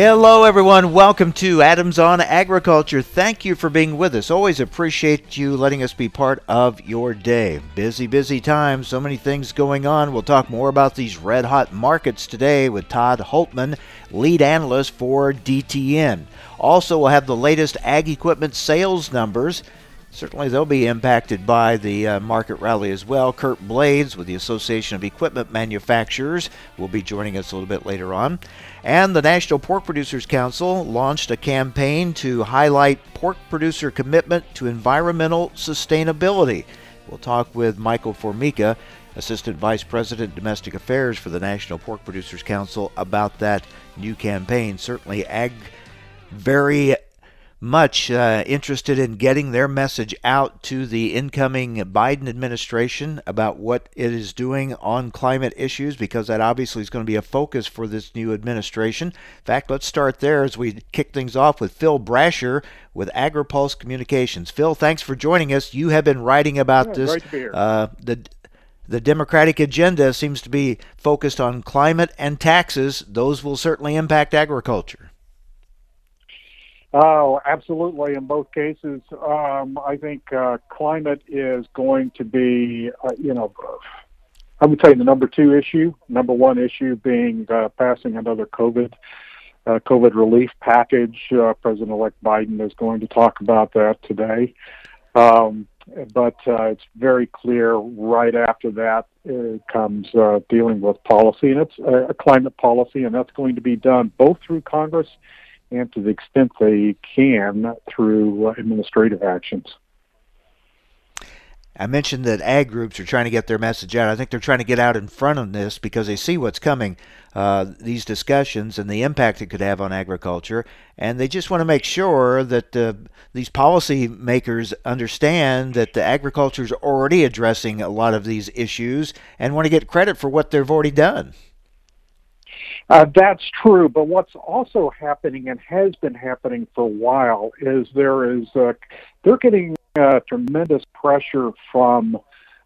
Hello, everyone. Welcome to Adams on Agriculture. Thank you for being with us. Always appreciate you letting us be part of your day. Busy, busy time. So many things going on. We'll talk more about these red hot markets today with Todd Hultman, lead analyst for DTN. Also, we'll have the latest ag equipment sales numbers. Certainly, they'll be impacted by the uh, market rally as well. Curt Blades with the Association of Equipment Manufacturers will be joining us a little bit later on. And the National Pork Producers Council launched a campaign to highlight pork producer commitment to environmental sustainability. We'll talk with Michael Formica, Assistant Vice President Domestic Affairs for the National Pork Producers Council, about that new campaign. Certainly, ag very much uh, interested in getting their message out to the incoming Biden administration about what it is doing on climate issues, because that obviously is going to be a focus for this new administration. In fact, let's start there as we kick things off with Phil Brasher with AgriPulse Communications. Phil, thanks for joining us. You have been writing about this. Uh, the the Democratic agenda seems to be focused on climate and taxes. Those will certainly impact agriculture. Oh, absolutely. In both cases, um, I think uh, climate is going to be, uh, you know, I would say the number two issue. Number one issue being uh, passing another COVID uh, COVID relief package. Uh, President-elect Biden is going to talk about that today. Um, but uh, it's very clear right after that comes dealing with policy, and it's a climate policy, and that's going to be done both through Congress and to the extent they can through administrative actions. I mentioned that ag groups are trying to get their message out. I think they're trying to get out in front of this because they see what's coming, uh, these discussions and the impact it could have on agriculture, and they just want to make sure that uh, these policy makers understand that the agriculture is already addressing a lot of these issues and want to get credit for what they've already done. Uh, that's true, but what's also happening and has been happening for a while is there is uh, they're getting uh, tremendous pressure from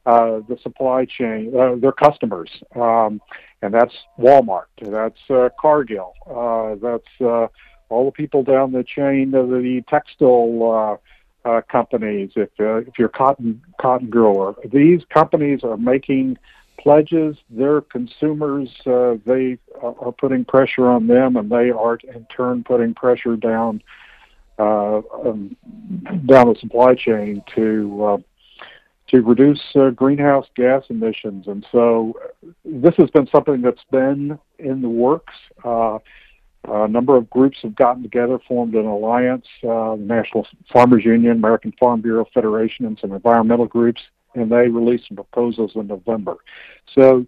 uh, the supply chain, uh, their customers, um, and that's Walmart, that's uh, Cargill, uh, that's uh, all the people down the chain of the textile uh, uh, companies. If uh, if you're cotton cotton grower, these companies are making pledges. Their consumers, uh, they are putting pressure on them, and they are in turn putting pressure down uh, um, down the supply chain to uh, to reduce uh, greenhouse gas emissions. And so, this has been something that's been in the works. Uh, a number of groups have gotten together, formed an alliance, uh, the National Farmers Union, American Farm Bureau Federation, and some environmental groups and they released some proposals in November. So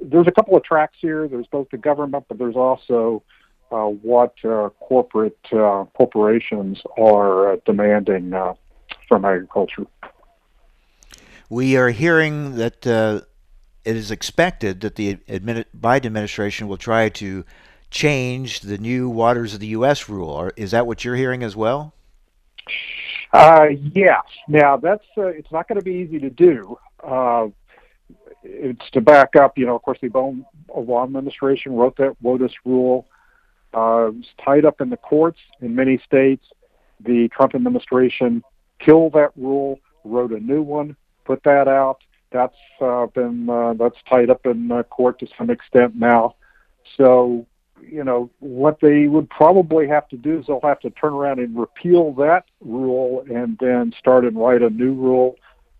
there's a couple of tracks here. There's both the government, but there's also uh, what uh, corporate uh, corporations are uh, demanding uh, from agriculture. We are hearing that uh, it is expected that the Biden administration will try to change the new waters of the U.S. rule. Is that what you're hearing as well? Uh, yes. Now that's uh, it's not going to be easy to do. Uh, it's to back up. You know, of course, the Obama administration wrote that WOTUS rule. Uh, it's tied up in the courts in many states. The Trump administration killed that rule, wrote a new one, put that out. That's uh, been uh, that's tied up in uh, court to some extent now. So you know, what they would probably have to do is they'll have to turn around and repeal that rule and then start and write a new rule,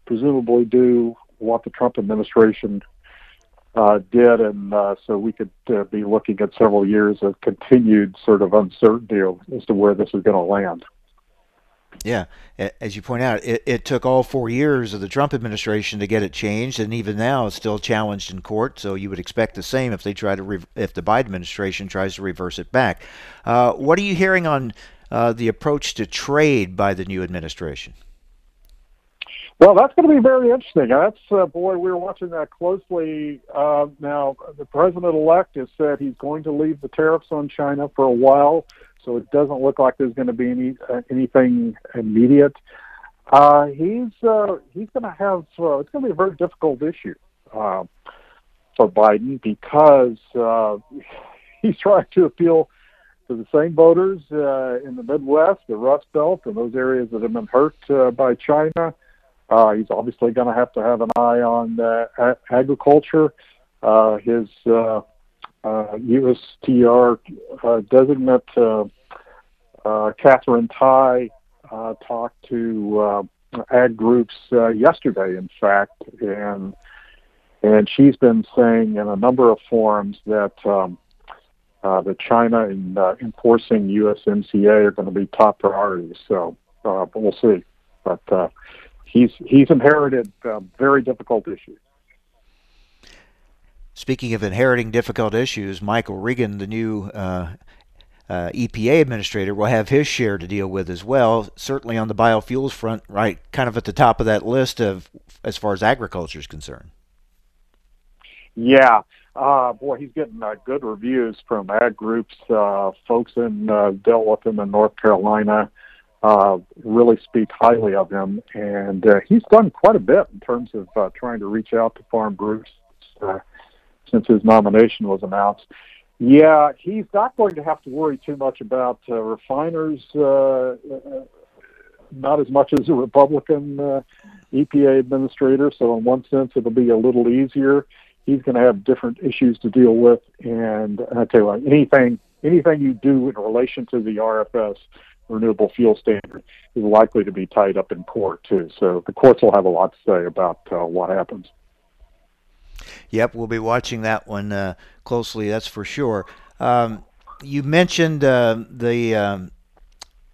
presumably do what the Trump administration uh, did, and uh, so we could uh, be looking at several years of continued sort of uncertainty as to where this is going to land. Yeah, as you point out, it, it took all four years of the Trump administration to get it changed, and even now it's still challenged in court. So you would expect the same if they try to re- if the Biden administration tries to reverse it back. Uh, what are you hearing on uh, the approach to trade by the new administration? Well, that's going to be very interesting. That's uh, boy, we're watching that closely. Uh, now, the president-elect has said he's going to leave the tariffs on China for a while, so it doesn't look like there's going to be any uh, anything immediate. Uh, he's uh, he's going to have uh, it's going to be a very difficult issue uh, for Biden because uh, he's trying to appeal to the same voters uh, in the Midwest, the Rust Belt, and those areas that have been hurt uh, by China. Uh, he's obviously going to have to have an eye on uh, a- agriculture. Uh, his uh, USTR uh, designate uh, uh, Katherine Tai uh, talked to uh, ag groups uh, yesterday, in fact, and and she's been saying in a number of forums that um, uh, that China and uh, enforcing USMCA are going to be top priorities. So, uh, we'll see. But uh, he's he's inherited uh, very difficult issues. Speaking of inheriting difficult issues, Michael Regan, the new uh, uh, EPA administrator, will have his share to deal with as well. Certainly on the biofuels front, right, kind of at the top of that list of as far as agriculture is concerned. Yeah, uh, boy, he's getting uh, good reviews from ag groups. Uh, folks in uh, dealt with him in North Carolina uh, really speak highly of him, and uh, he's done quite a bit in terms of uh, trying to reach out to farm groups uh, since his nomination was announced. Yeah, he's not going to have to worry too much about uh, refiners, uh, uh, not as much as a Republican uh, EPA administrator. So, in one sense, it'll be a little easier. He's going to have different issues to deal with, and I tell you what, anything anything you do in relation to the RFS renewable fuel standard is likely to be tied up in court too. So the courts will have a lot to say about uh, what happens. Yep, we'll be watching that one uh, closely. That's for sure. Um, you mentioned uh, the um,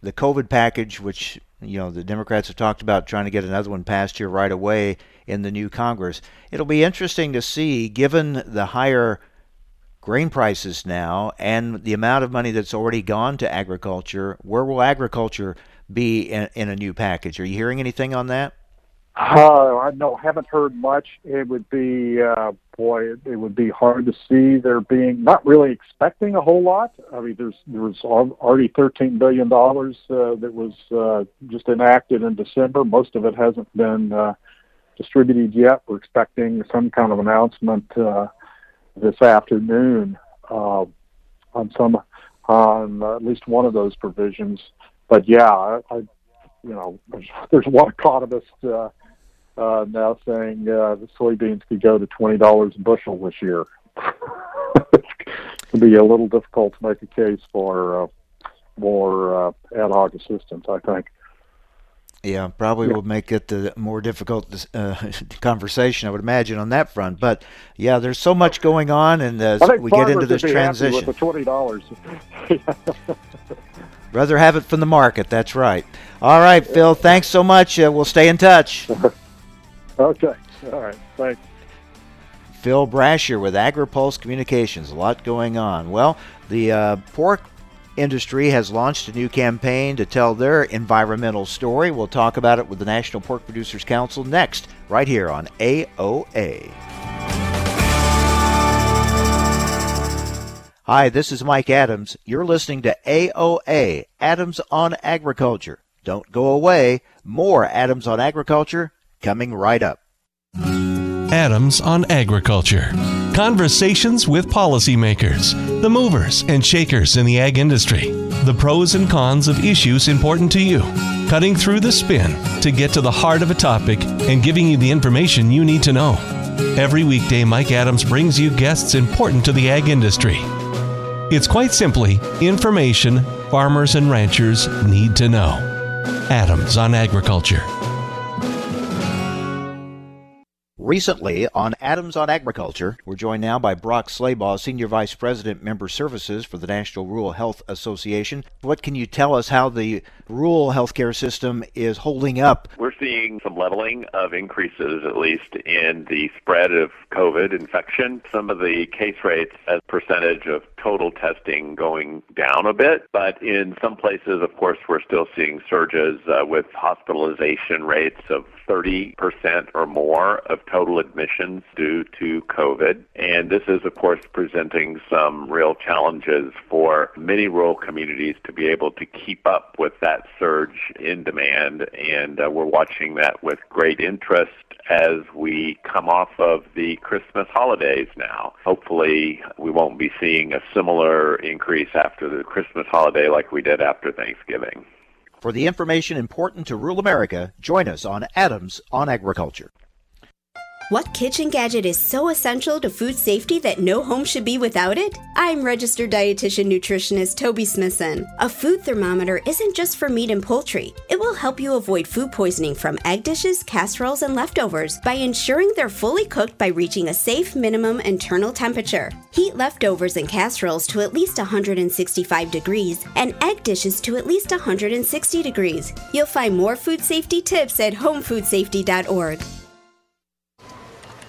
the COVID package, which you know the Democrats have talked about trying to get another one passed here right away in the new Congress. It'll be interesting to see, given the higher grain prices now and the amount of money that's already gone to agriculture, where will agriculture be in, in a new package? Are you hearing anything on that? Uh, I no, haven't heard much. It would be, uh, boy, it, it would be hard to see there being not really expecting a whole lot. I mean, there's there was already 13 billion dollars uh, that was uh, just enacted in December. Most of it hasn't been uh, distributed yet. We're expecting some kind of announcement uh, this afternoon uh, on some on at least one of those provisions. But yeah, I, I you know, there's, there's one economist uh, uh, now saying uh, the soybeans could go to twenty dollars a bushel this year. it's be a little difficult to make a case for uh, more uh, ad hoc assistance, I think. Yeah, probably yeah. will make it a more difficult uh, conversation, I would imagine, on that front. But yeah, there's so much going on, and as we get into this transition, with the twenty dollars. Rather have it from the market. That's right. All right, Phil. Thanks so much. Uh, we'll stay in touch. okay. All right. Thanks. Phil Brasher with AgriPulse Communications. A lot going on. Well, the uh, pork industry has launched a new campaign to tell their environmental story. We'll talk about it with the National Pork Producers Council next, right here on AOA. Hi, this is Mike Adams. You're listening to AOA, Adams on Agriculture. Don't go away. More Adams on Agriculture coming right up. Adams on Agriculture. Conversations with policymakers, the movers and shakers in the ag industry, the pros and cons of issues important to you, cutting through the spin to get to the heart of a topic and giving you the information you need to know. Every weekday, Mike Adams brings you guests important to the ag industry it's quite simply information farmers and ranchers need to know. Adams on Agriculture. Recently on Adams on Agriculture, we're joined now by Brock Slabach, Senior Vice President, Member Services for the National Rural Health Association. What can you tell us how the rural healthcare system is holding up? We're seeing some leveling of increases, at least in the spread of COVID infection. Some of the case rates as percentage of total testing going down a bit. But in some places, of course, we're still seeing surges uh, with hospitalization rates of 30% or more of total admissions due to COVID. And this is, of course, presenting some real challenges for many rural communities to be able to keep up with that surge in demand. And uh, we're watching that with great interest as we come off of the Christmas holidays now. Hopefully, we won't be seeing a similar increase after the Christmas holiday like we did after Thanksgiving. For the information important to rural America, join us on Adams on Agriculture. What kitchen gadget is so essential to food safety that no home should be without it? I'm registered dietitian nutritionist Toby Smithson. A food thermometer isn't just for meat and poultry. It will help you avoid food poisoning from egg dishes, casseroles, and leftovers by ensuring they're fully cooked by reaching a safe minimum internal temperature. Heat leftovers and casseroles to at least 165 degrees and egg dishes to at least 160 degrees. You'll find more food safety tips at homefoodsafety.org.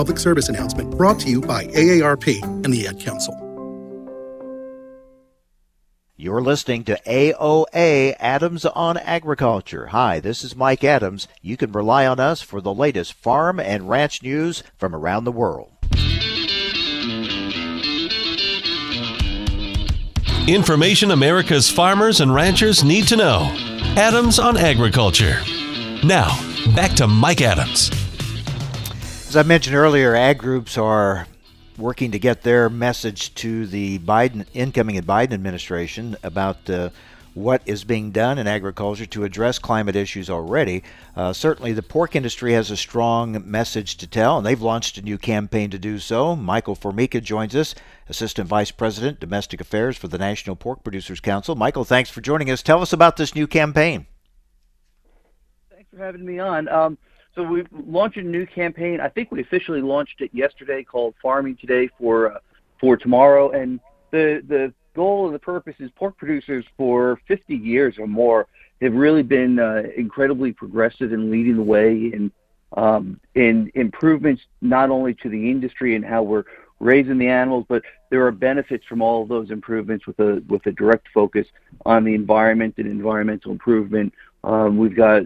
public service announcement brought to you by AARP and the Ad Council. You're listening to AOA Adams on Agriculture. Hi, this is Mike Adams. You can rely on us for the latest farm and ranch news from around the world. Information America's farmers and ranchers need to know. Adams on Agriculture. Now, back to Mike Adams. As I mentioned earlier, ag groups are working to get their message to the Biden incoming Biden administration about uh, what is being done in agriculture to address climate issues already. Uh, certainly, the pork industry has a strong message to tell, and they've launched a new campaign to do so. Michael Formica joins us, Assistant Vice President, Domestic Affairs for the National Pork Producers Council. Michael, thanks for joining us. Tell us about this new campaign. Thanks for having me on. Um, so we've launched a new campaign. I think we officially launched it yesterday, called Farming Today for uh, for Tomorrow. And the the goal and the purpose is pork producers for 50 years or more have really been uh, incredibly progressive in leading the way in um, in improvements not only to the industry and how we're raising the animals, but there are benefits from all of those improvements with a with a direct focus on the environment and environmental improvement, um, we've got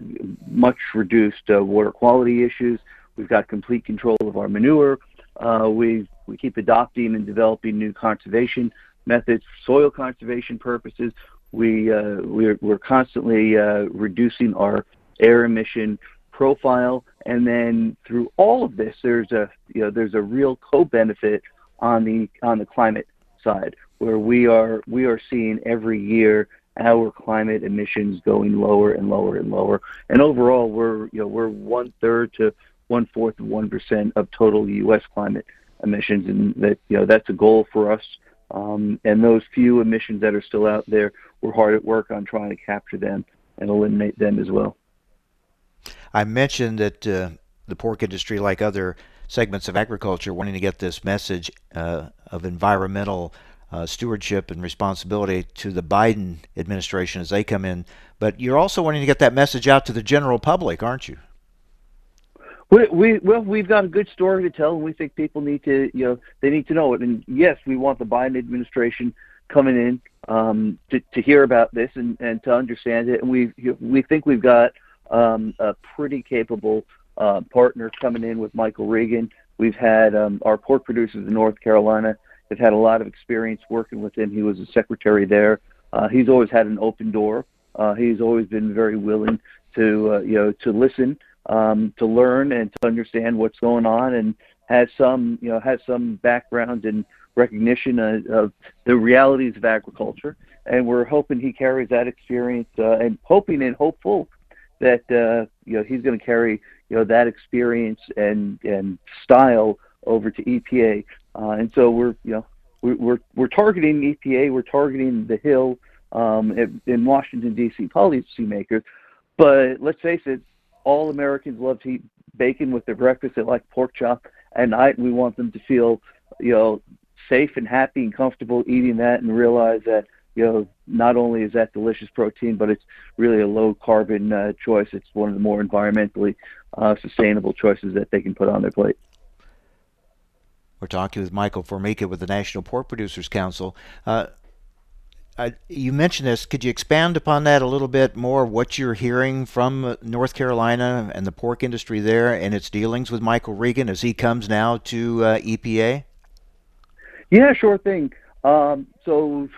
much reduced uh, water quality issues. We've got complete control of our manure. Uh, we we keep adopting and developing new conservation methods for soil conservation purposes. We uh, we're, we're constantly uh, reducing our air emission profile, and then through all of this, there's a you know there's a real co-benefit on the on the climate side where we are we are seeing every year our climate emissions going lower and lower and lower. And overall, we're you know we're one third to one fourth of one percent of total U.S. climate emissions, and that you know that's a goal for us. Um, and those few emissions that are still out there, we're hard at work on trying to capture them and eliminate them as well. I mentioned that uh, the pork industry, like other segments of agriculture, wanting to get this message uh, of environmental uh, stewardship and responsibility to the Biden administration as they come in. But you're also wanting to get that message out to the general public, aren't you? We, we well, we've got a good story to tell, and we think people need to, you know, they need to know it. And yes, we want the Biden administration coming in um, to to hear about this and, and to understand it. And we we think we've got um, a pretty capable uh, partner coming in with Michael Regan. We've had um, our pork producers in North Carolina have had a lot of experience working with him. He was a secretary there. Uh, he's always had an open door. Uh, he's always been very willing to uh, you know to listen, um, to learn, and to understand what's going on, and has some you know has some background and recognition of, of the realities of agriculture. And we're hoping he carries that experience, uh, and hoping and hopeful that uh, you know he's going to carry you know that experience and and style over to EPA. Uh, and so we're you know we're we're, we're targeting EPA, we're targeting the Hill um, in Washington D.C. policymakers. But let's face it, all Americans love to eat bacon with their breakfast. They like pork chop, at night we want them to feel you know safe and happy and comfortable eating that, and realize that you know, not only is that delicious protein, but it's really a low carbon uh, choice. It's one of the more environmentally uh, sustainable choices that they can put on their plate. We're talking with Michael Formica with the National Pork Producers Council. Uh, I, you mentioned this. Could you expand upon that a little bit more? What you're hearing from North Carolina and the pork industry there, and its dealings with Michael Regan as he comes now to uh, EPA? Yeah, sure thing. Um, so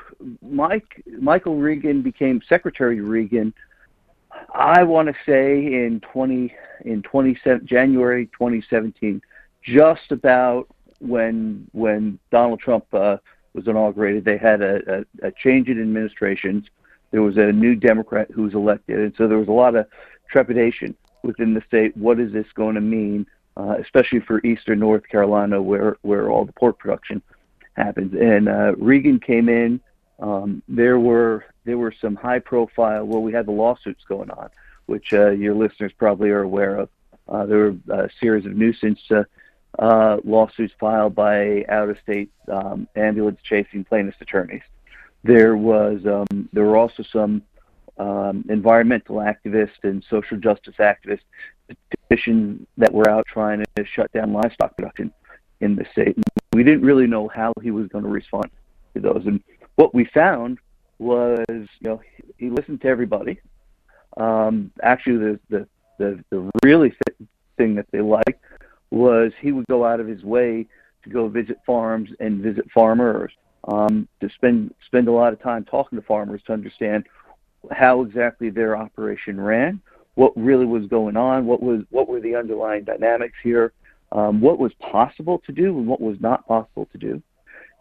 Mike Michael Regan became Secretary Regan. I want to say in twenty in twenty January 2017, just about when when Donald Trump uh, was inaugurated. They had a, a, a change in administrations. There was a new Democrat who was elected, and so there was a lot of trepidation within the state. What is this going to mean, uh, especially for eastern North Carolina, where where all the pork production happens. And uh, Regan came in. Um, there were there were some high profile. Well, we had the lawsuits going on, which uh, your listeners probably are aware of. Uh, there were a series of nuisance uh, uh, lawsuits filed by out of state um, ambulance chasing plaintiffs attorneys. There was um, there were also some um, environmental activists and social justice activists petitions that were out trying to shut down livestock production in the state. We didn't really know how he was going to respond to those. And what we found was, you know, he listened to everybody. Um, actually, the, the the the really thing that they liked was he would go out of his way to go visit farms and visit farmers um, to spend spend a lot of time talking to farmers to understand how exactly their operation ran, what really was going on, what was what were the underlying dynamics here, um, what was possible to do and what was not possible to do.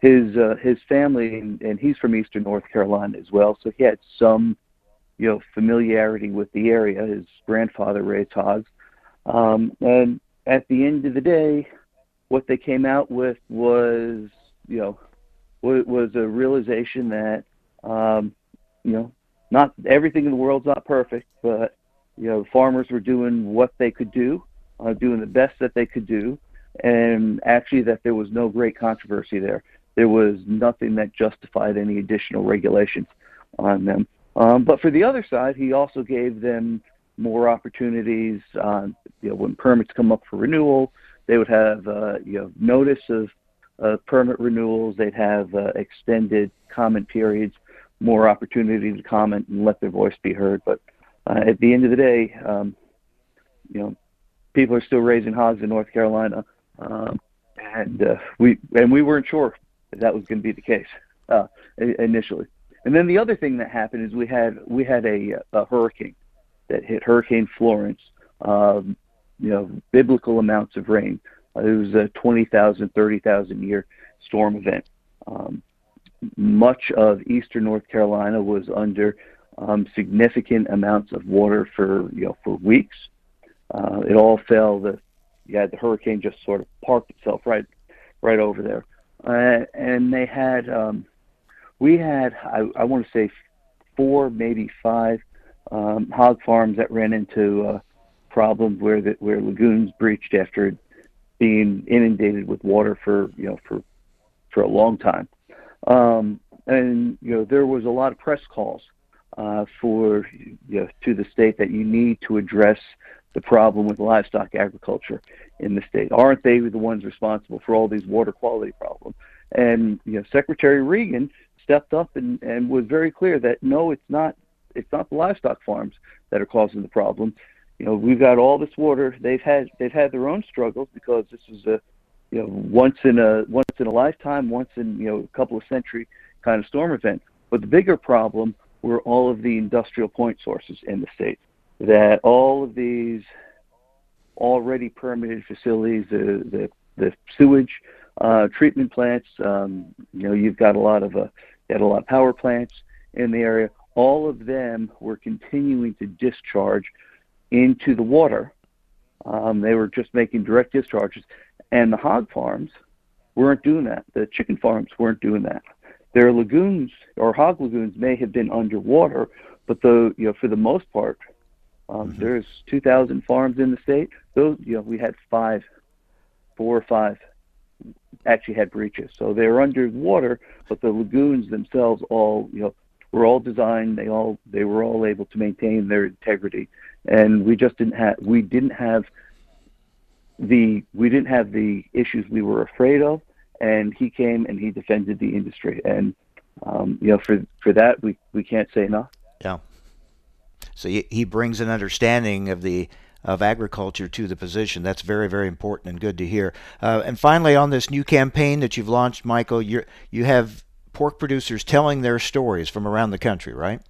His uh, his family and, and he's from Eastern North Carolina as well, so he had some you know familiarity with the area. His grandfather raised hogs, um, and at the end of the day, what they came out with was you know was a realization that um, you know not everything in the world's not perfect, but you know farmers were doing what they could do uh, doing the best that they could do, and actually that there was no great controversy there. There was nothing that justified any additional regulations on them. Um, but for the other side, he also gave them more opportunities. Uh, you know, when permits come up for renewal, they would have uh, you know notice of uh, permit renewals. They'd have uh, extended comment periods, more opportunity to comment and let their voice be heard. But uh, at the end of the day, um, you know, people are still raising hogs in North Carolina, um, and uh, we and we weren't sure that, that was going to be the case uh, initially. And then the other thing that happened is we had we had a, a hurricane that hit Hurricane Florence. Um, you know, biblical amounts of rain. Uh, it was a 20,000, 30,000 year storm event. Um, much of eastern North Carolina was under um, significant amounts of water for you know for weeks uh, it all fell. The had the hurricane just sort of parked itself right right over there, uh, and they had um, we had I, I want to say four maybe five um, hog farms that ran into uh, problems where the, where lagoons breached after being inundated with water for you know for for a long time, um, and you know there was a lot of press calls uh, for you know, to the state that you need to address the problem with livestock agriculture in the state? Aren't they the ones responsible for all these water quality problems? And you know, Secretary Regan stepped up and, and was very clear that no, it's not it's not the livestock farms that are causing the problem. You know, we've got all this water. They've had they've had their own struggles because this was a you know once in a once in a lifetime, once in you know a couple of century kind of storm event. But the bigger problem were all of the industrial point sources in the state that all of these already permitted facilities, the the, the sewage uh, treatment plants, um, you know, you've got a lot of uh, got a lot of power plants in the area. All of them were continuing to discharge into the water. Um, they were just making direct discharges, and the hog farms weren't doing that. The chicken farms weren't doing that. Their lagoons or hog lagoons may have been underwater, but the you know for the most part, um, mm-hmm. there's 2,000 farms in the state. Those you know we had five, four or five actually had breaches. So they were underwater, but the lagoons themselves all you know were all designed. They all they were all able to maintain their integrity, and we just didn't have we didn't have the we didn't have the issues we were afraid of. And he came and he defended the industry, and um, you know for for that we we can't say enough. Yeah. So he, brings an understanding of the of agriculture to the position. That's very, very important and good to hear. Uh, and finally, on this new campaign that you've launched, Michael, you you have pork producers telling their stories from around the country, right?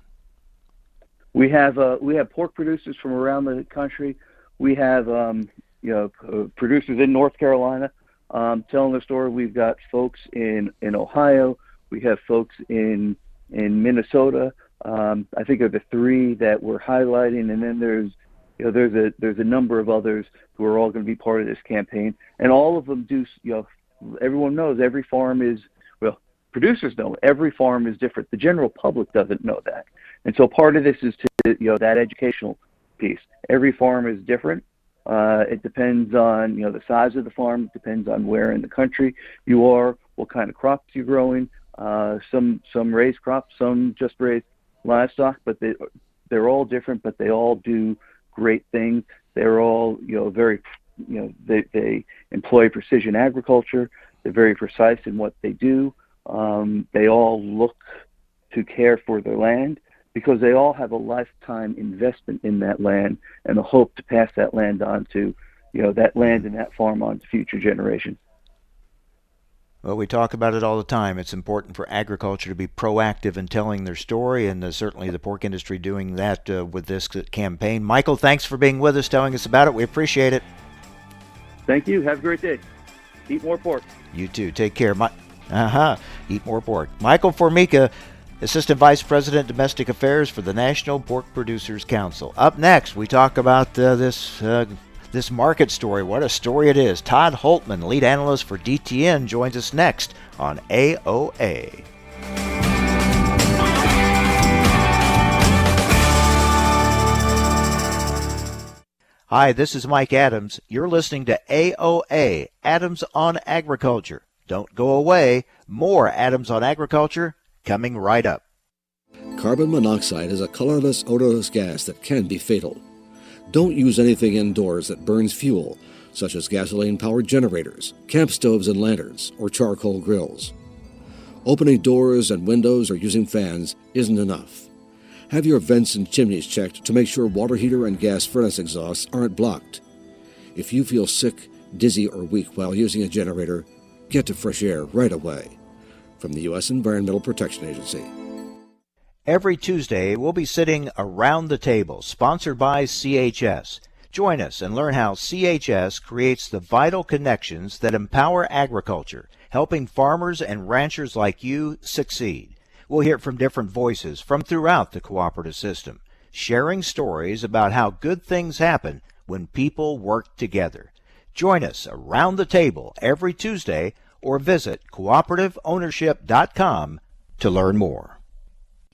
We have uh, we have pork producers from around the country. We have um, you know uh, producers in North Carolina um, telling their story. We've got folks in in Ohio. We have folks in in Minnesota. Um, I think are the three that we're highlighting, and then there's you know there's a there's a number of others who are all going to be part of this campaign, and all of them do you know everyone knows every farm is producers know every farm is different. The general public doesn't know that, and so part of this is to you know that educational piece. Every farm is different. Uh, it depends on you know the size of the farm. It depends on where in the country you are, what kind of crops you're growing. Uh, some some raise crops, some just raise livestock, but they they're all different, but they all do great things. They're all you know very you know they they employ precision agriculture. They're very precise in what they do. Um, they all look to care for their land because they all have a lifetime investment in that land and the hope to pass that land on to you know that land and that farm on to future generations. Well, we talk about it all the time. It's important for agriculture to be proactive in telling their story, and uh, certainly the pork industry doing that uh, with this campaign. Michael, thanks for being with us, telling us about it. We appreciate it. Thank you. Have a great day. Eat more pork. You too. Take care. My- uh huh. Eat more pork. Michael Formica, Assistant Vice President, Domestic Affairs for the National Pork Producers Council. Up next, we talk about uh, this uh, this market story. What a story it is. Todd Hultman, lead analyst for DTN, joins us next on AOA. Hi, this is Mike Adams. You're listening to AOA, Adams on Agriculture. Don't go away. More Adams on Agriculture coming right up. Carbon monoxide is a colorless, odorless gas that can be fatal. Don't use anything indoors that burns fuel, such as gasoline powered generators, camp stoves and lanterns, or charcoal grills. Opening doors and windows or using fans isn't enough. Have your vents and chimneys checked to make sure water heater and gas furnace exhausts aren't blocked. If you feel sick, dizzy, or weak while using a generator, get to fresh air right away. From the U.S. Environmental Protection Agency. Every Tuesday, we'll be sitting around the table, sponsored by CHS. Join us and learn how CHS creates the vital connections that empower agriculture, helping farmers and ranchers like you succeed. We'll hear from different voices from throughout the cooperative system, sharing stories about how good things happen when people work together. Join us around the table every Tuesday or visit cooperativeownership.com to learn more.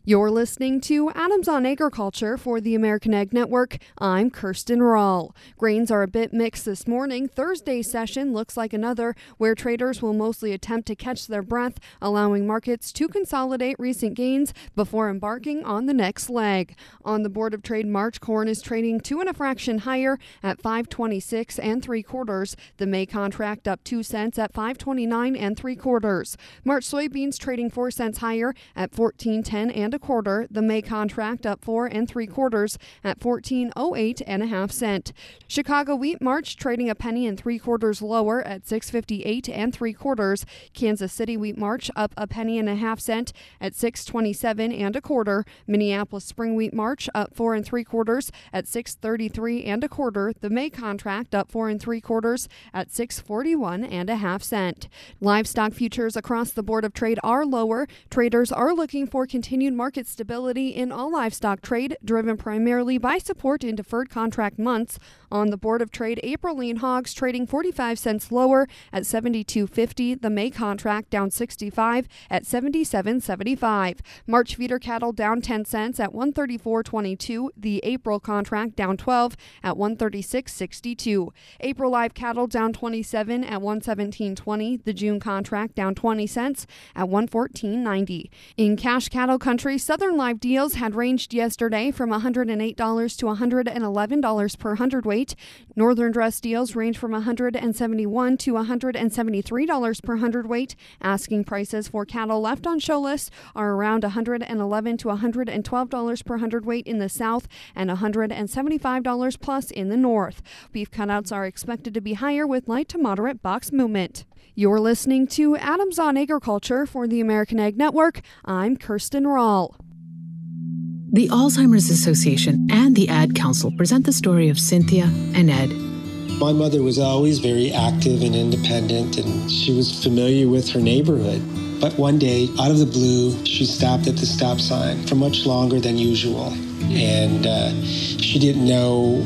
You're listening to Adams on Agriculture for the American Ag Network. I'm Kirsten Rahl. Grains are a bit mixed this morning. Thursday's session looks like another where traders will mostly attempt to catch their breath, allowing markets to consolidate recent gains before embarking on the next leg. On the Board of Trade March, corn is trading two and a fraction higher at 526 and three quarters. The May contract up two cents at 529 and three quarters. March soybeans trading four cents higher at 1410 and and a quarter. The May contract up four and three quarters at 14.08 and a half cent. Chicago wheat March trading a penny and three quarters lower at 6.58 and three quarters. Kansas City wheat March up a penny and a half cent at 6.27 and a quarter. Minneapolis spring wheat March up four and three quarters at 6.33 and a quarter. The May contract up four and three quarters at 6.41 and a half cent. Livestock futures across the board of trade are lower. Traders are looking for continued market stability in all livestock trade, driven primarily by support in deferred contract months. On the board of trade, April lean hogs trading 45 cents lower at 72.50. The May contract down 65 at 77.75. March feeder cattle down 10 cents at 134.22. The April contract down 12 at 136.62. April live cattle down 27 at 117.20. The June contract down 20 cents at 114.90. In cash cattle country, southern live deals had ranged yesterday from $108 to $111 per hundredweight. Northern dress deals range from 171 to $173 per hundredweight. Asking prices for cattle left on show lists are around 111 to $112 per hundredweight in the south and $175 plus in the north. Beef cutouts are expected to be higher with light to moderate box movement. You're listening to Adams on Agriculture for the American Ag Network. I'm Kirsten Rahl. The Alzheimer's Association and the Ad Council present the story of Cynthia and Ed. My mother was always very active and independent, and she was familiar with her neighborhood. But one day, out of the blue, she stopped at the stop sign for much longer than usual. And uh, she didn't know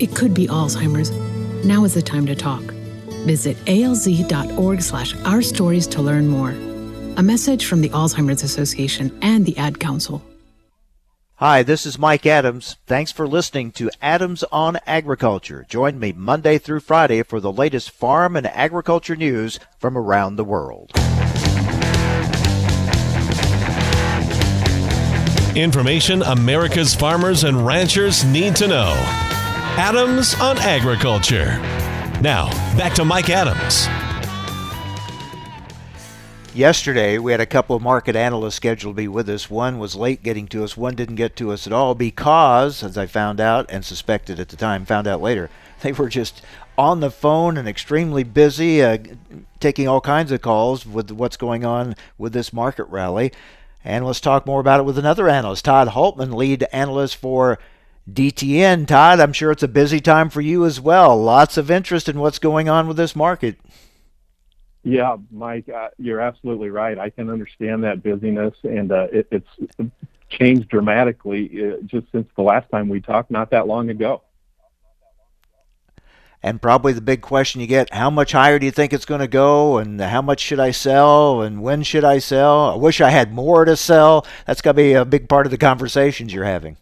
it could be Alzheimer's. Now is the time to talk. Visit alz.org slash our stories to learn more. A message from the Alzheimer's Association and the Ad Council. Hi, this is Mike Adams. Thanks for listening to Adams on Agriculture. Join me Monday through Friday for the latest farm and agriculture news from around the world. Information America's farmers and ranchers need to know. Adams on Agriculture. Now, back to Mike Adams. Yesterday, we had a couple of market analysts scheduled to be with us. One was late getting to us, one didn't get to us at all because, as I found out and suspected at the time, found out later, they were just on the phone and extremely busy, uh, taking all kinds of calls with what's going on with this market rally. And let's talk more about it with another analyst, Todd Hultman, lead analyst for DTN. Todd, I'm sure it's a busy time for you as well. Lots of interest in what's going on with this market. Yeah, Mike, uh, you're absolutely right. I can understand that busyness, and uh, it, it's changed dramatically uh, just since the last time we talked, not that long ago. And probably the big question you get how much higher do you think it's going to go? And how much should I sell? And when should I sell? I wish I had more to sell. That's got to be a big part of the conversations you're having.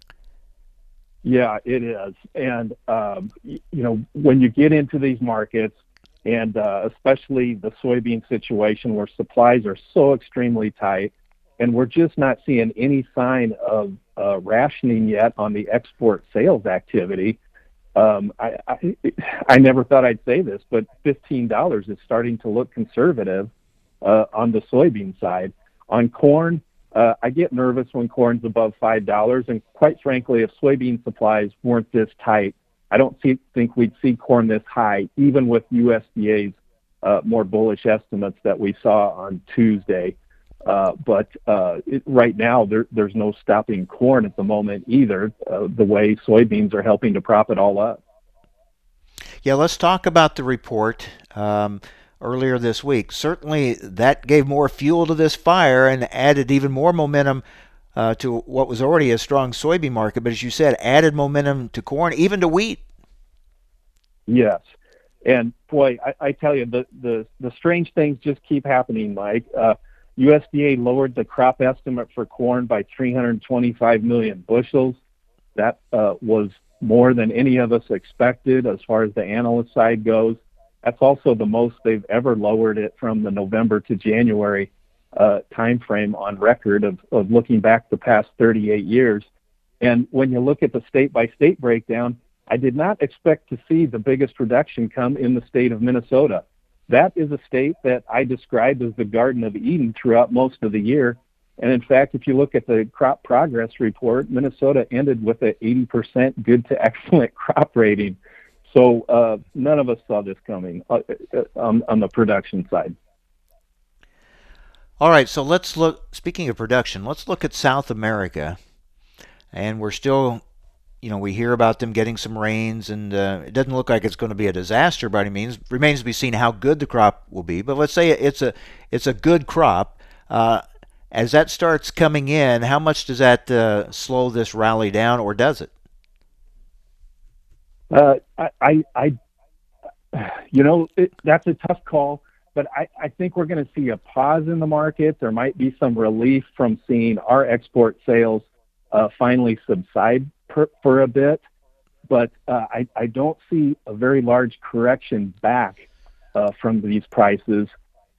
Yeah, it is. And, um, you know, when you get into these markets, and uh, especially the soybean situation where supplies are so extremely tight, and we're just not seeing any sign of uh, rationing yet on the export sales activity um, I, I I never thought I'd say this, but fifteen dollars is starting to look conservative uh, on the soybean side. On corn, uh, I get nervous when corn's above five dollars, and quite frankly, if soybean supplies weren't this tight, I don't see, think we'd see corn this high, even with USDA's uh, more bullish estimates that we saw on Tuesday. Uh, but uh, it, right now, there, there's no stopping corn at the moment either, uh, the way soybeans are helping to prop it all up. Yeah, let's talk about the report um, earlier this week. Certainly, that gave more fuel to this fire and added even more momentum uh, to what was already a strong soybean market. But as you said, added momentum to corn, even to wheat. Yes. And boy, I, I tell you, the, the, the strange things just keep happening, Mike. Uh, USDA lowered the crop estimate for corn by 325 million bushels. That uh, was more than any of us expected as far as the analyst side goes. That's also the most they've ever lowered it from the November to January uh, time frame on record of, of looking back the past 38 years. And when you look at the state by state breakdown, I did not expect to see the biggest reduction come in the state of Minnesota. That is a state that I described as the Garden of Eden throughout most of the year. And in fact, if you look at the crop progress report, Minnesota ended with an 80% good to excellent crop rating. So uh, none of us saw this coming uh, uh, on, the production side. All right, so let's look. Speaking of production, let's look at South America, and we're still, you know, we hear about them getting some rains, and uh, it doesn't look like it's going to be a disaster by any means. Remains to be seen how good the crop will be. But let's say it's a it's a good crop. Uh, as that starts coming in, how much does that slow this rally down, or does it? Uh, I, I, you know, it, that's a tough call, but I, I think we're going to see a pause in the market. There might be some relief from seeing our export sales uh, finally subside per, for a bit, but uh, I, I don't see a very large correction back uh, from these prices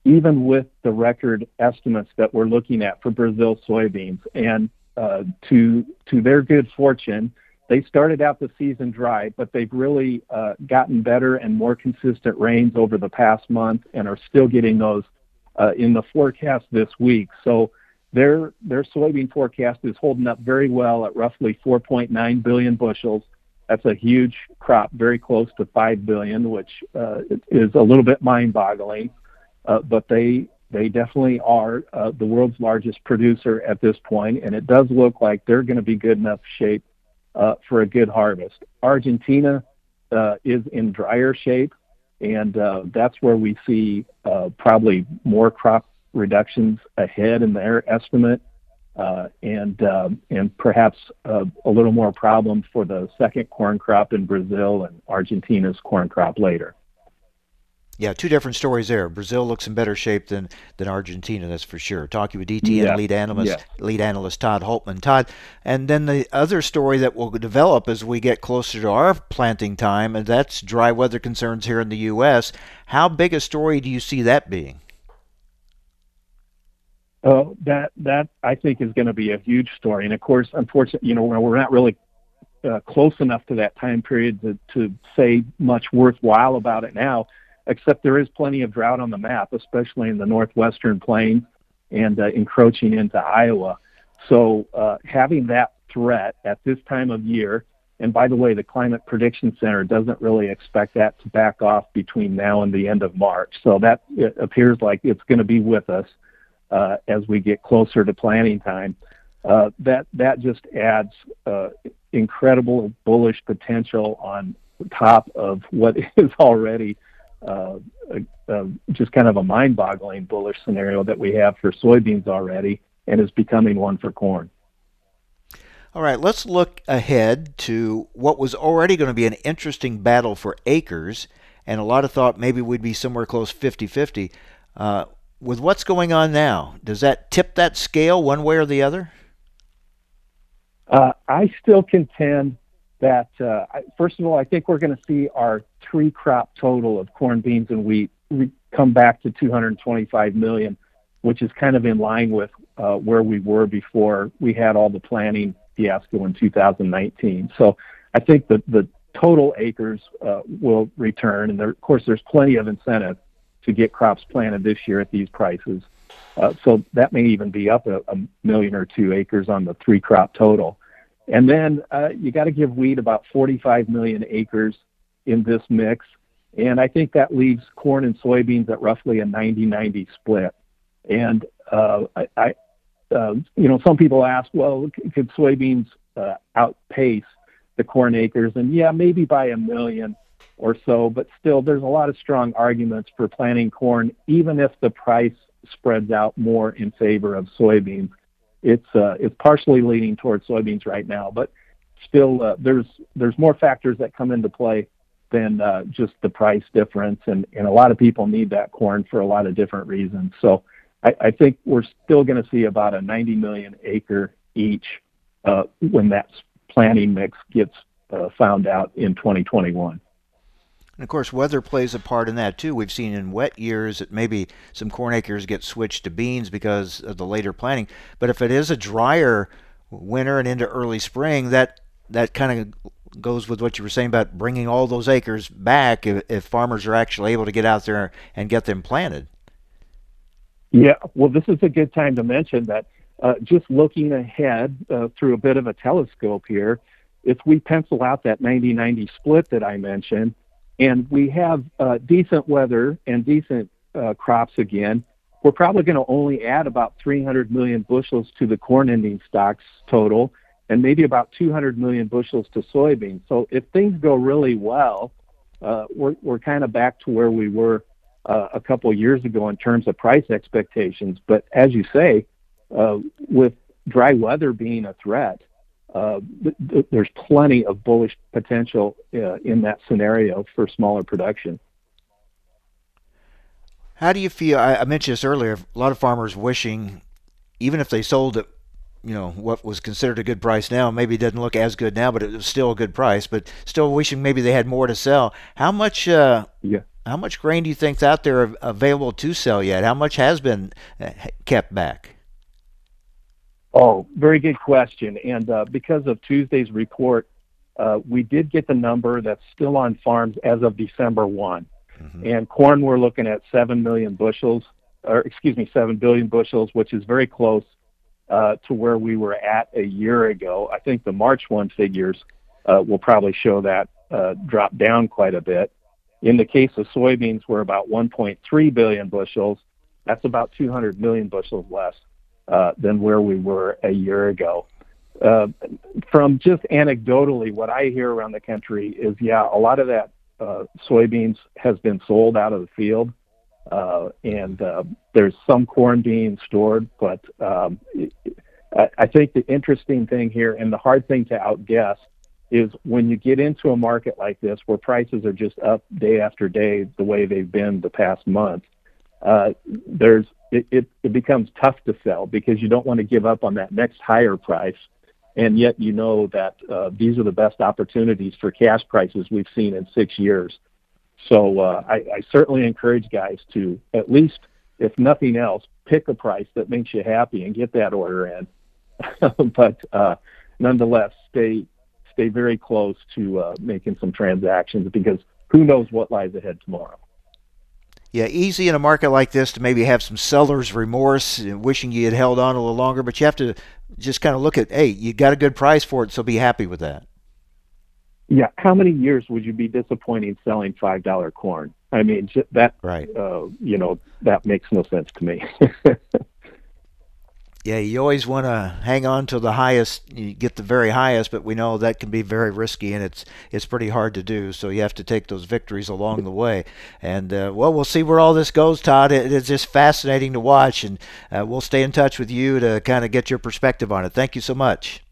even with the record estimates that we're looking at for Brazil soybeans. And uh, to to their good fortune, they started out the season dry, but they've really uh, gotten better and more consistent rains over the past month, and are still getting those uh, in the forecast this week. So their their soybean forecast is holding up very well at roughly 4.9 billion bushels. That's a huge crop, very close to 5 billion, which uh, is a little bit mind-boggling uh, but they they definitely are uh, the world's largest producer at this point, and it does look like they're going to be good enough shape for a good harvest. Argentina uh, is in drier shape, and uh, that's where we see uh, probably more crop reductions ahead in their estimate, uh, and um, and perhaps uh, a little more problem for the second corn crop in Brazil and Argentina's corn crop later. Yeah, two different stories there. Brazil looks in better shape than than Argentina, that's for sure. Talking with DTN yeah. lead analyst yeah. lead analyst Todd Hultman, Todd, and then the other story that will develop as we get closer to our planting time, and that's dry weather concerns here in the U.S. How big a story do you see that being? Uh, that that I think is going to be a huge story, and of course, unfortunately, you know, we're not really uh, close enough to that time period to, to say much worthwhile about it now except there is plenty of drought on the map, especially in the northwestern plains and uh, encroaching into Iowa. So uh, having that threat at this time of year, and by the way, the Climate Prediction Center doesn't really expect that to back off between now and the end of March. So that appears like it's going to be with us uh, as we get closer to planting time. Uh, that that just adds uh, incredible bullish potential on top of what is already uh, uh, just kind of a mind-boggling bullish scenario that we have for soybeans already, and is becoming one for corn. All right, let's look ahead to what was already going to be an interesting battle for acres, and a lot of thought maybe we'd be somewhere close 50 50. Uh, with what's going on now, does that tip that scale one way or the other? Uh, I still contend that uh, first of all, I think we're going to see our three crop total of corn, beans, and wheat come back to 225 million, which is kind of in line with uh, where we were before we had all the planning fiasco in 2019. So I think that the total acres uh, will return, and there, of course, there's plenty of incentive to get crops planted this year at these prices. Uh, so that may even be up a, a million or two acres on the three crop total. And then uh, you got to give wheat about 45 million acres in this mix. And I think that leaves corn and soybeans at roughly a 90-90 split. And uh, I, I uh, you know, some people ask, well, could soybeans uh, outpace the corn acres? And yeah, maybe by a million or so, but still, there's a lot of strong arguments for planting corn, even if the price spreads out more in favor of soybeans it's uh, it's partially leaning towards soybeans right now, but still uh, there's there's more factors that come into play than uh, just the price difference, and and a lot of people need that corn for a lot of different reasons. So I, I think we're still going to see about a 90 million acre each uh, when that planting mix gets uh, found out in 2021. And of course, weather plays a part in that too. We've seen in wet years that maybe some corn acres get switched to beans because of the later planting. But if it is a drier winter and into early spring, that that kind of goes with what you were saying about bringing all those acres back if, if farmers are actually able to get out there and get them planted. Yeah, well, this is a good time to mention that uh, just looking ahead uh, through a bit of a telescope here, if we pencil out that 90 90 split that I mentioned, and we have uh, decent weather and decent uh, crops again, we're probably going to only add about 300 million bushels to the corn ending stocks total and maybe about 200 million bushels to soybeans. So if things go really well, uh, we're, we're kind of back to where we were uh, a couple years ago in terms of price expectations. But as you say, uh, with dry weather being a threat, th- th- there's plenty of bullish potential uh, in that scenario for smaller production. How do you feel? I, I mentioned this earlier. A lot of farmers wishing, even if they sold it, you know, what was considered a good price now, maybe it doesn't look as good now, but it was still a good price. But still wishing maybe they had more to sell. How much? Uh, yeah. How much grain do you think's out there available to sell yet? How much has been uh, kept back? Oh, very good question. And uh, because of Tuesday's report, uh, we did get the number that's still on farms as of December 1. Mm-hmm. And corn, we're looking at 7 million bushels, or excuse me, 7 billion bushels, which is very close uh, to where we were at a year ago. I think the March 1 figures uh, will probably show that uh, drop down quite a bit. In the case of soybeans, we're about 1.3 billion bushels. That's about 200 million bushels less than where we were a year ago. Uh, from just anecdotally, what I hear around the country is, yeah, a lot of that uh, soybeans has been sold out of the field, uh, and uh, there's some corn being stored. But um, I, think the interesting thing here, and the hard thing to outguess, is when you get into a market like this where prices are just up day after day the way they've been the past month. Uh, there's it, it, it becomes tough to sell because you don't want to give up on that next higher price and yet you know that uh, these are the best opportunities for cash prices we've seen in six years. So uh, I, I certainly encourage guys to at least, if nothing else, pick a price that makes you happy and get that order in. but uh, nonetheless, stay stay very close to uh, making some transactions because who knows what lies ahead tomorrow. Yeah, easy in a market like this to maybe have some seller's remorse, wishing you had held on a little longer, but you have to just kind of look at, hey, you got a good price for it, so be happy with that. Yeah, how many years would you be disappointing selling five dollar corn? I mean, that right. Uh, you know, that makes no sense to me. yeah, you always want to hang on to the highest, you get the very highest, but we know that can be very risky and it's it's pretty hard to do. So you have to take those victories along the way. And uh, well, we'll see where all this goes, Todd. It, it's just fascinating to watch, and uh, we'll stay in touch with you to kind of get your perspective on it. Thank you so much.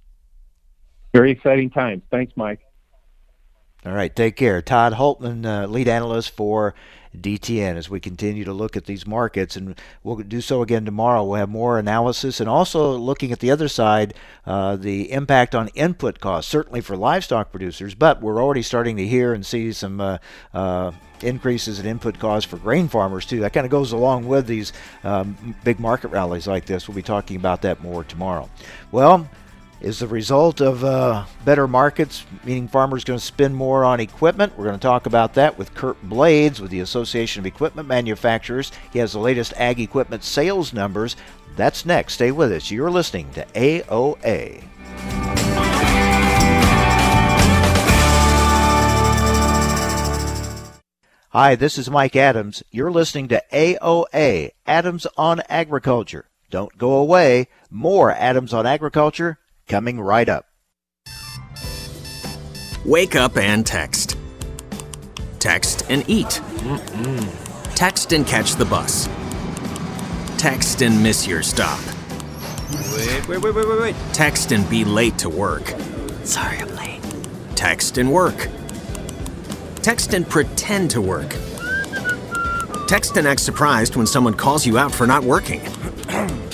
Very exciting times. Thanks, Mike. All right, take care. Todd Hultman, uh, lead analyst for DTN, as we continue to look at these markets, and we'll do so again tomorrow. We'll have more analysis and also looking at the other side, uh, the impact on input costs, certainly for livestock producers, but we're already starting to hear and see some. Uh, uh increases in input costs for grain farmers too. That kind of goes along with these um, big market rallies like this. We'll be talking about that more tomorrow. Well, is the result of uh, better markets, meaning farmers going to spend more on equipment. We're going to talk about that with Curt Blades with the Association of Equipment Manufacturers. He has the latest ag equipment sales numbers. That's next. Stay with us. You're listening to AOA. Hi, this is Mike Adams. You're listening to AOA, Adams on Agriculture. Don't go away. More Adams on Agriculture coming right up. Wake up and text. Text and eat. Mm-mm. Text and catch the bus. Text and miss your stop. Wait, wait, wait, wait, wait, wait. Text and be late to work. Sorry, I'm late. Text and work. Text and pretend to work. Text and act surprised when someone calls you out for not working.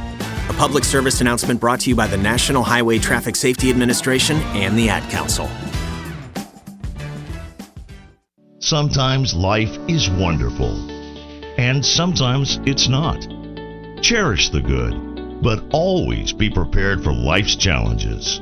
A public service announcement brought to you by the National Highway Traffic Safety Administration and the Ad Council. Sometimes life is wonderful, and sometimes it's not. Cherish the good, but always be prepared for life's challenges.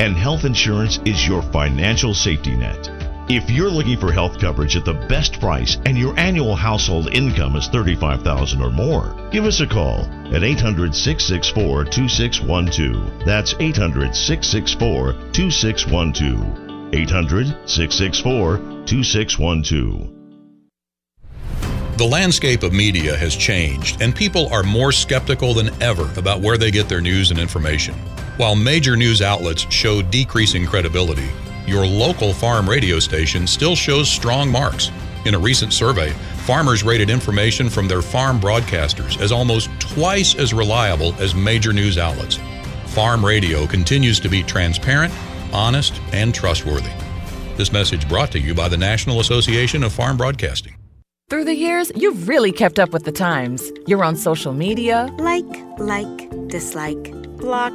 and health insurance is your financial safety net. If you're looking for health coverage at the best price and your annual household income is 35,000 or more, give us a call at 800 664 2612. That's 800 664 2612. 800 664 2612. The landscape of media has changed, and people are more skeptical than ever about where they get their news and information. While major news outlets show decreasing credibility, your local farm radio station still shows strong marks. In a recent survey, farmers rated information from their farm broadcasters as almost twice as reliable as major news outlets. Farm radio continues to be transparent, honest, and trustworthy. This message brought to you by the National Association of Farm Broadcasting. Through the years, you've really kept up with the times. You're on social media. Like, like, dislike, block.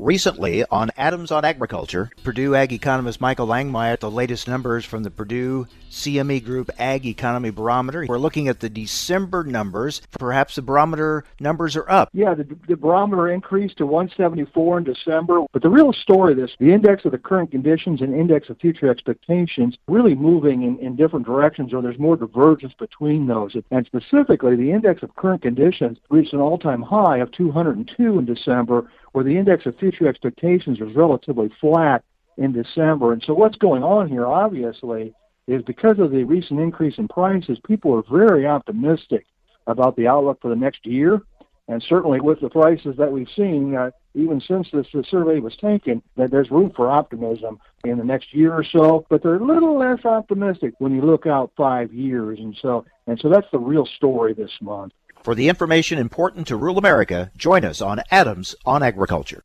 Recently, on Adams on Agriculture, Purdue Ag economist Michael Langemeier, the latest numbers from the Purdue CME Group Ag Economy Barometer. We're looking at the December numbers. Perhaps the barometer numbers are up. Yeah, the, the barometer increased to 174 in December. But the real story this, the index of the current conditions and index of future expectations, really moving in, in different directions, or there's more divergence between those. And specifically, the index of current conditions reached an all-time high of 202 in December, where the index of future expectations was relatively flat in December. And so what's going on here, obviously, is because of the recent increase in prices, people are very optimistic about the outlook for the next year. And certainly with the prices that we've seen, uh, even since this, this survey was taken, that there's room for optimism in the next year or so. But they're a little less optimistic when you look out five years. And so, and so that's the real story this month. For the information important to rural America, join us on Adams on Agriculture.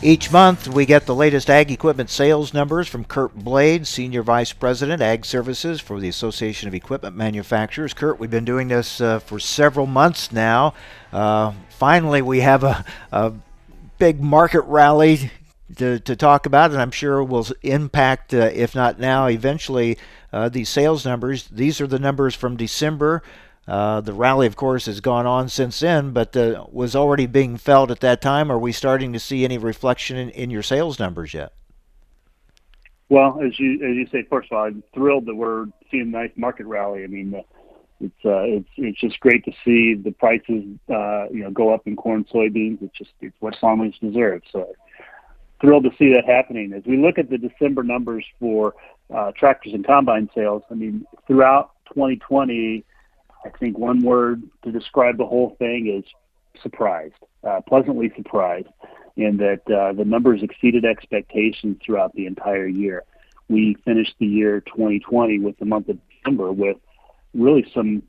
Each month, we get the latest ag equipment sales numbers from Curt Blade, Senior Vice President, Ag Services for the Association of Equipment Manufacturers. Curt, we've been doing this uh, for several months now. Uh, finally, we have a, a big market rally to, to talk about, and I'm sure will impact, uh, if not now, eventually, uh, these sales numbers. These are the numbers from December. Uh, the rally, of course, has gone on since then, but uh, was already being felt at that time. Are we starting to see any reflection in, in your sales numbers yet? Well, as you as you say, first of all, I'm thrilled that we're seeing a nice market rally. I mean, uh, it's uh, it's it's just great to see the prices uh, you know go up in corn, soybeans. It's just it's what farmers deserve. So thrilled to see that happening. As we look at the December numbers for tractors and combine sales, I mean, throughout 2020, I think one word to describe the whole thing is surprised, uh, pleasantly surprised, in that uh, the numbers exceeded expectations throughout the entire year. We finished the year 2020 with the month of December with really some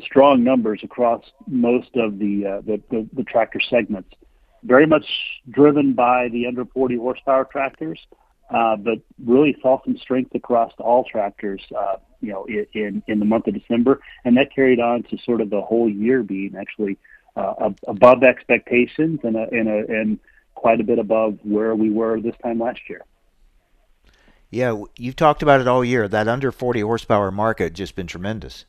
strong numbers across most of the, uh, the, the, the tractor segments. Very much driven by the under 40 horsepower tractors, uh, but really saw some strength across all tractors, uh, you know, in in the month of December, and that carried on to sort of the whole year being actually uh, above expectations and a, and a, and quite a bit above where we were this time last year. Yeah, you've talked about it all year. That under 40 horsepower market just been tremendous.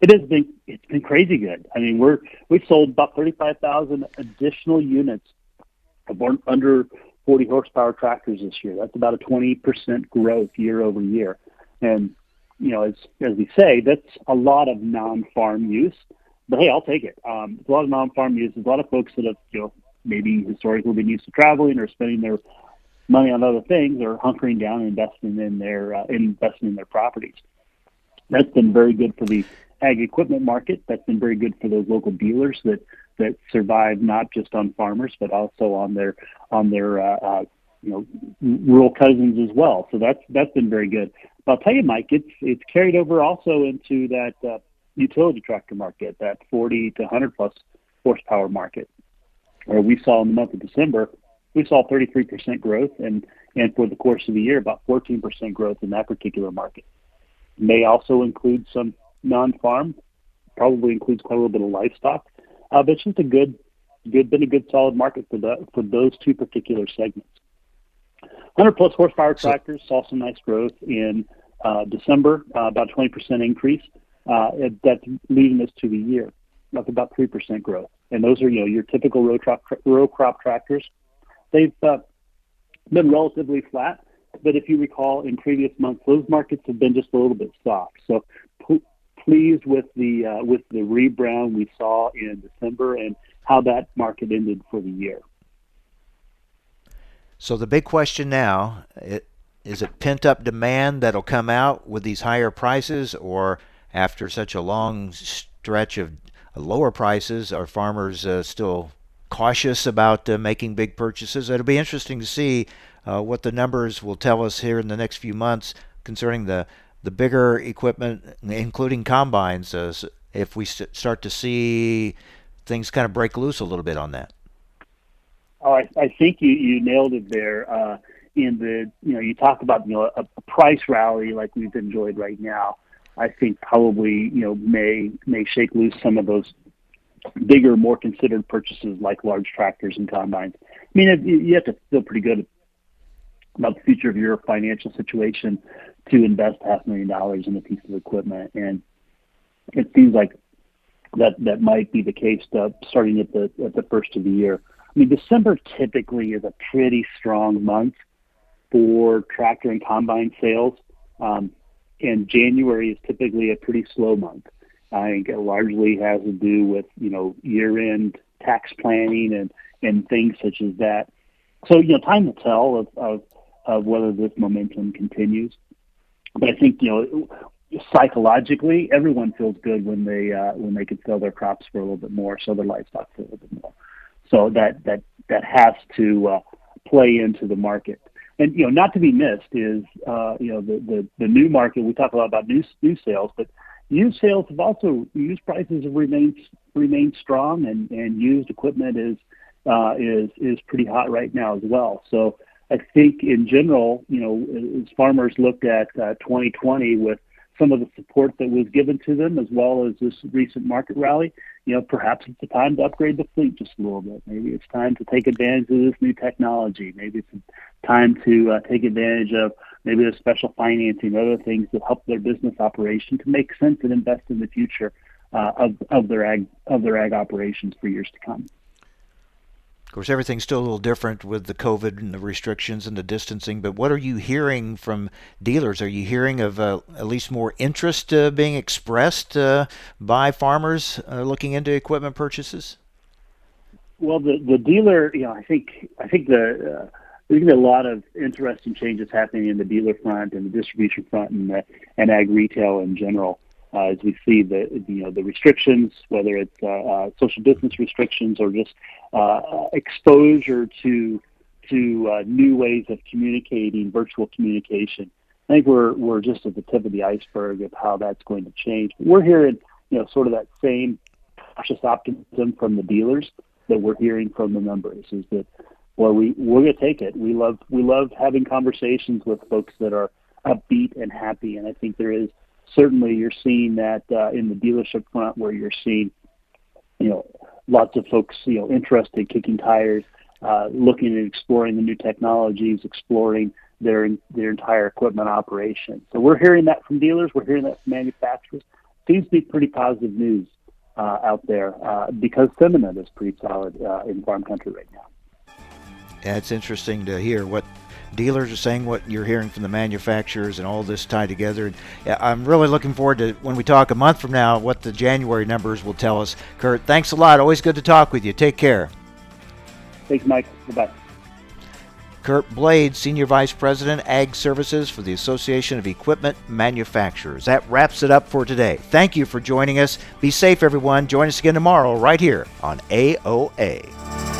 It has been it's been crazy good. I mean, we're we've sold about 35,000 additional units of under 40 horsepower tractors this year. That's about a 20% growth year over year. And, you know, as, as we say, that's a lot of non-farm use. But hey, I'll take it. Um, it's a lot of non-farm use. There's a lot of folks that have, you know, maybe historically been used to traveling or spending their money on other things or hunkering down and investing in their uh, investing in their properties. That's been very good for the ag equipment market. That's been very good for those local dealers that that survive not just on farmers but also on their on their uh, uh, you know rural cousins as well. So that's that's been very good. But I'll tell you, Mike, it's it's carried over also into that uh, utility tractor market, that 40 to 100 plus horsepower market, where we saw in the month of December we saw 33% growth, and and for the course of the year about 14% growth in that particular market. May also include some non-farm, probably includes quite a little bit of livestock, uh, but it's just a good, good, been a good solid market for the for those two particular segments. 100 plus horsepower tractors saw some nice growth in uh, December, uh, about 20% increase. Uh, that's leading us to the year about 3% growth. And those are, you know, your typical row, tra- row crop tractors. They've uh, been relatively flat, but if you recall, in previous months, those markets have been just a little bit soft. So pleased with the uh, with the rebound we saw in December and how that market ended for the year. So the big question now it, is it pent up demand that'll come out with these higher prices, or after such a long stretch of lower prices, are farmers uh, still cautious about uh, making big purchases? It'll be interesting to see uh, what the numbers will tell us here in the next few months concerning the the bigger equipment, including combines, uh, if we st- start to see things kind of break loose a little bit on that. Oh, I, I think you, you nailed it there. Uh, in the you know you talk about you know a, a price rally like we've enjoyed right now. I think probably you know may may shake loose some of those bigger, more considered purchases like large tractors and combines. I mean, you have to feel pretty good about the future of your financial situation to invest half a million dollars in a piece of equipment. And it seems like that that might be the case uh, starting at the at the first of the year. I mean, December typically is a pretty strong month for tractor and combine sales, um, and January is typically a pretty slow month. I think it largely has to do with you know year-end tax planning and and things such as that. So you know, time will tell of, of of whether this momentum continues. But I think you know psychologically, everyone feels good when they uh, when they can sell their crops for a little bit more, sell their livestock for a little bit more. So that that that has to uh, play into the market. And you know, not to be missed is uh, you know the, the the new market. We talk a lot about new new sales, but used sales have also used prices have remained remained strong, and and used equipment is uh, is is pretty hot right now as well. So I think in general, you know, as farmers looked at uh, 2020 with some of the support that was given to them, as well as this recent market rally, you know, perhaps it's the time to upgrade the fleet just a little bit. Maybe it's time to take advantage of this new technology. Maybe it's time to uh, take advantage of maybe the special financing, other things that help their business operation to make sense and invest in the future uh, of of their ag of their ag operations for years to come. Of course, everything's still a little different with the COVID and the restrictions and the distancing. But what are you hearing from dealers? Are you hearing of uh, at least more interest uh, being expressed uh, by farmers uh, looking into equipment purchases? Well, the the dealer, you know, I think I think the uh, there's going to be a lot of interesting changes happening in the dealer front and the distribution front and the, and ag retail in general uh, as we see the you know the restrictions, whether it's uh, uh, social distance restrictions or just uh, exposure to to new ways of communicating, virtual communication. I think we're we're just at the tip of the iceberg of how that's going to change. We're hearing you know sort of that same cautious optimism from the dealers that we're hearing from the members is that well we we're going to take it. We love we love having conversations with folks that are upbeat and happy, and I think there is certainly you're seeing that uh, in the dealership front where you're seeing, you know, lots of folks, you know, interested, kicking tires, uh, looking at exploring the new technologies, exploring their their entire equipment operation. So we're hearing that from dealers. We're hearing that from manufacturers. Seems to be pretty positive news uh, out there uh, because sentiment is pretty solid uh, in farm country right now. Yeah, it's interesting to hear what dealers are saying what you're hearing from the manufacturers and all this tied together. I'm really looking forward to when we talk a month from now what the January numbers will tell us. Curt, thanks a lot. Always good to talk with you. Take care. Thanks, Mike. Goodbye. Curt Blade, Senior Vice President, Ag Services for the Association of Equipment Manufacturers. That wraps it up for today. Thank you for joining us. Be safe, everyone. Join us again tomorrow right here on AOA.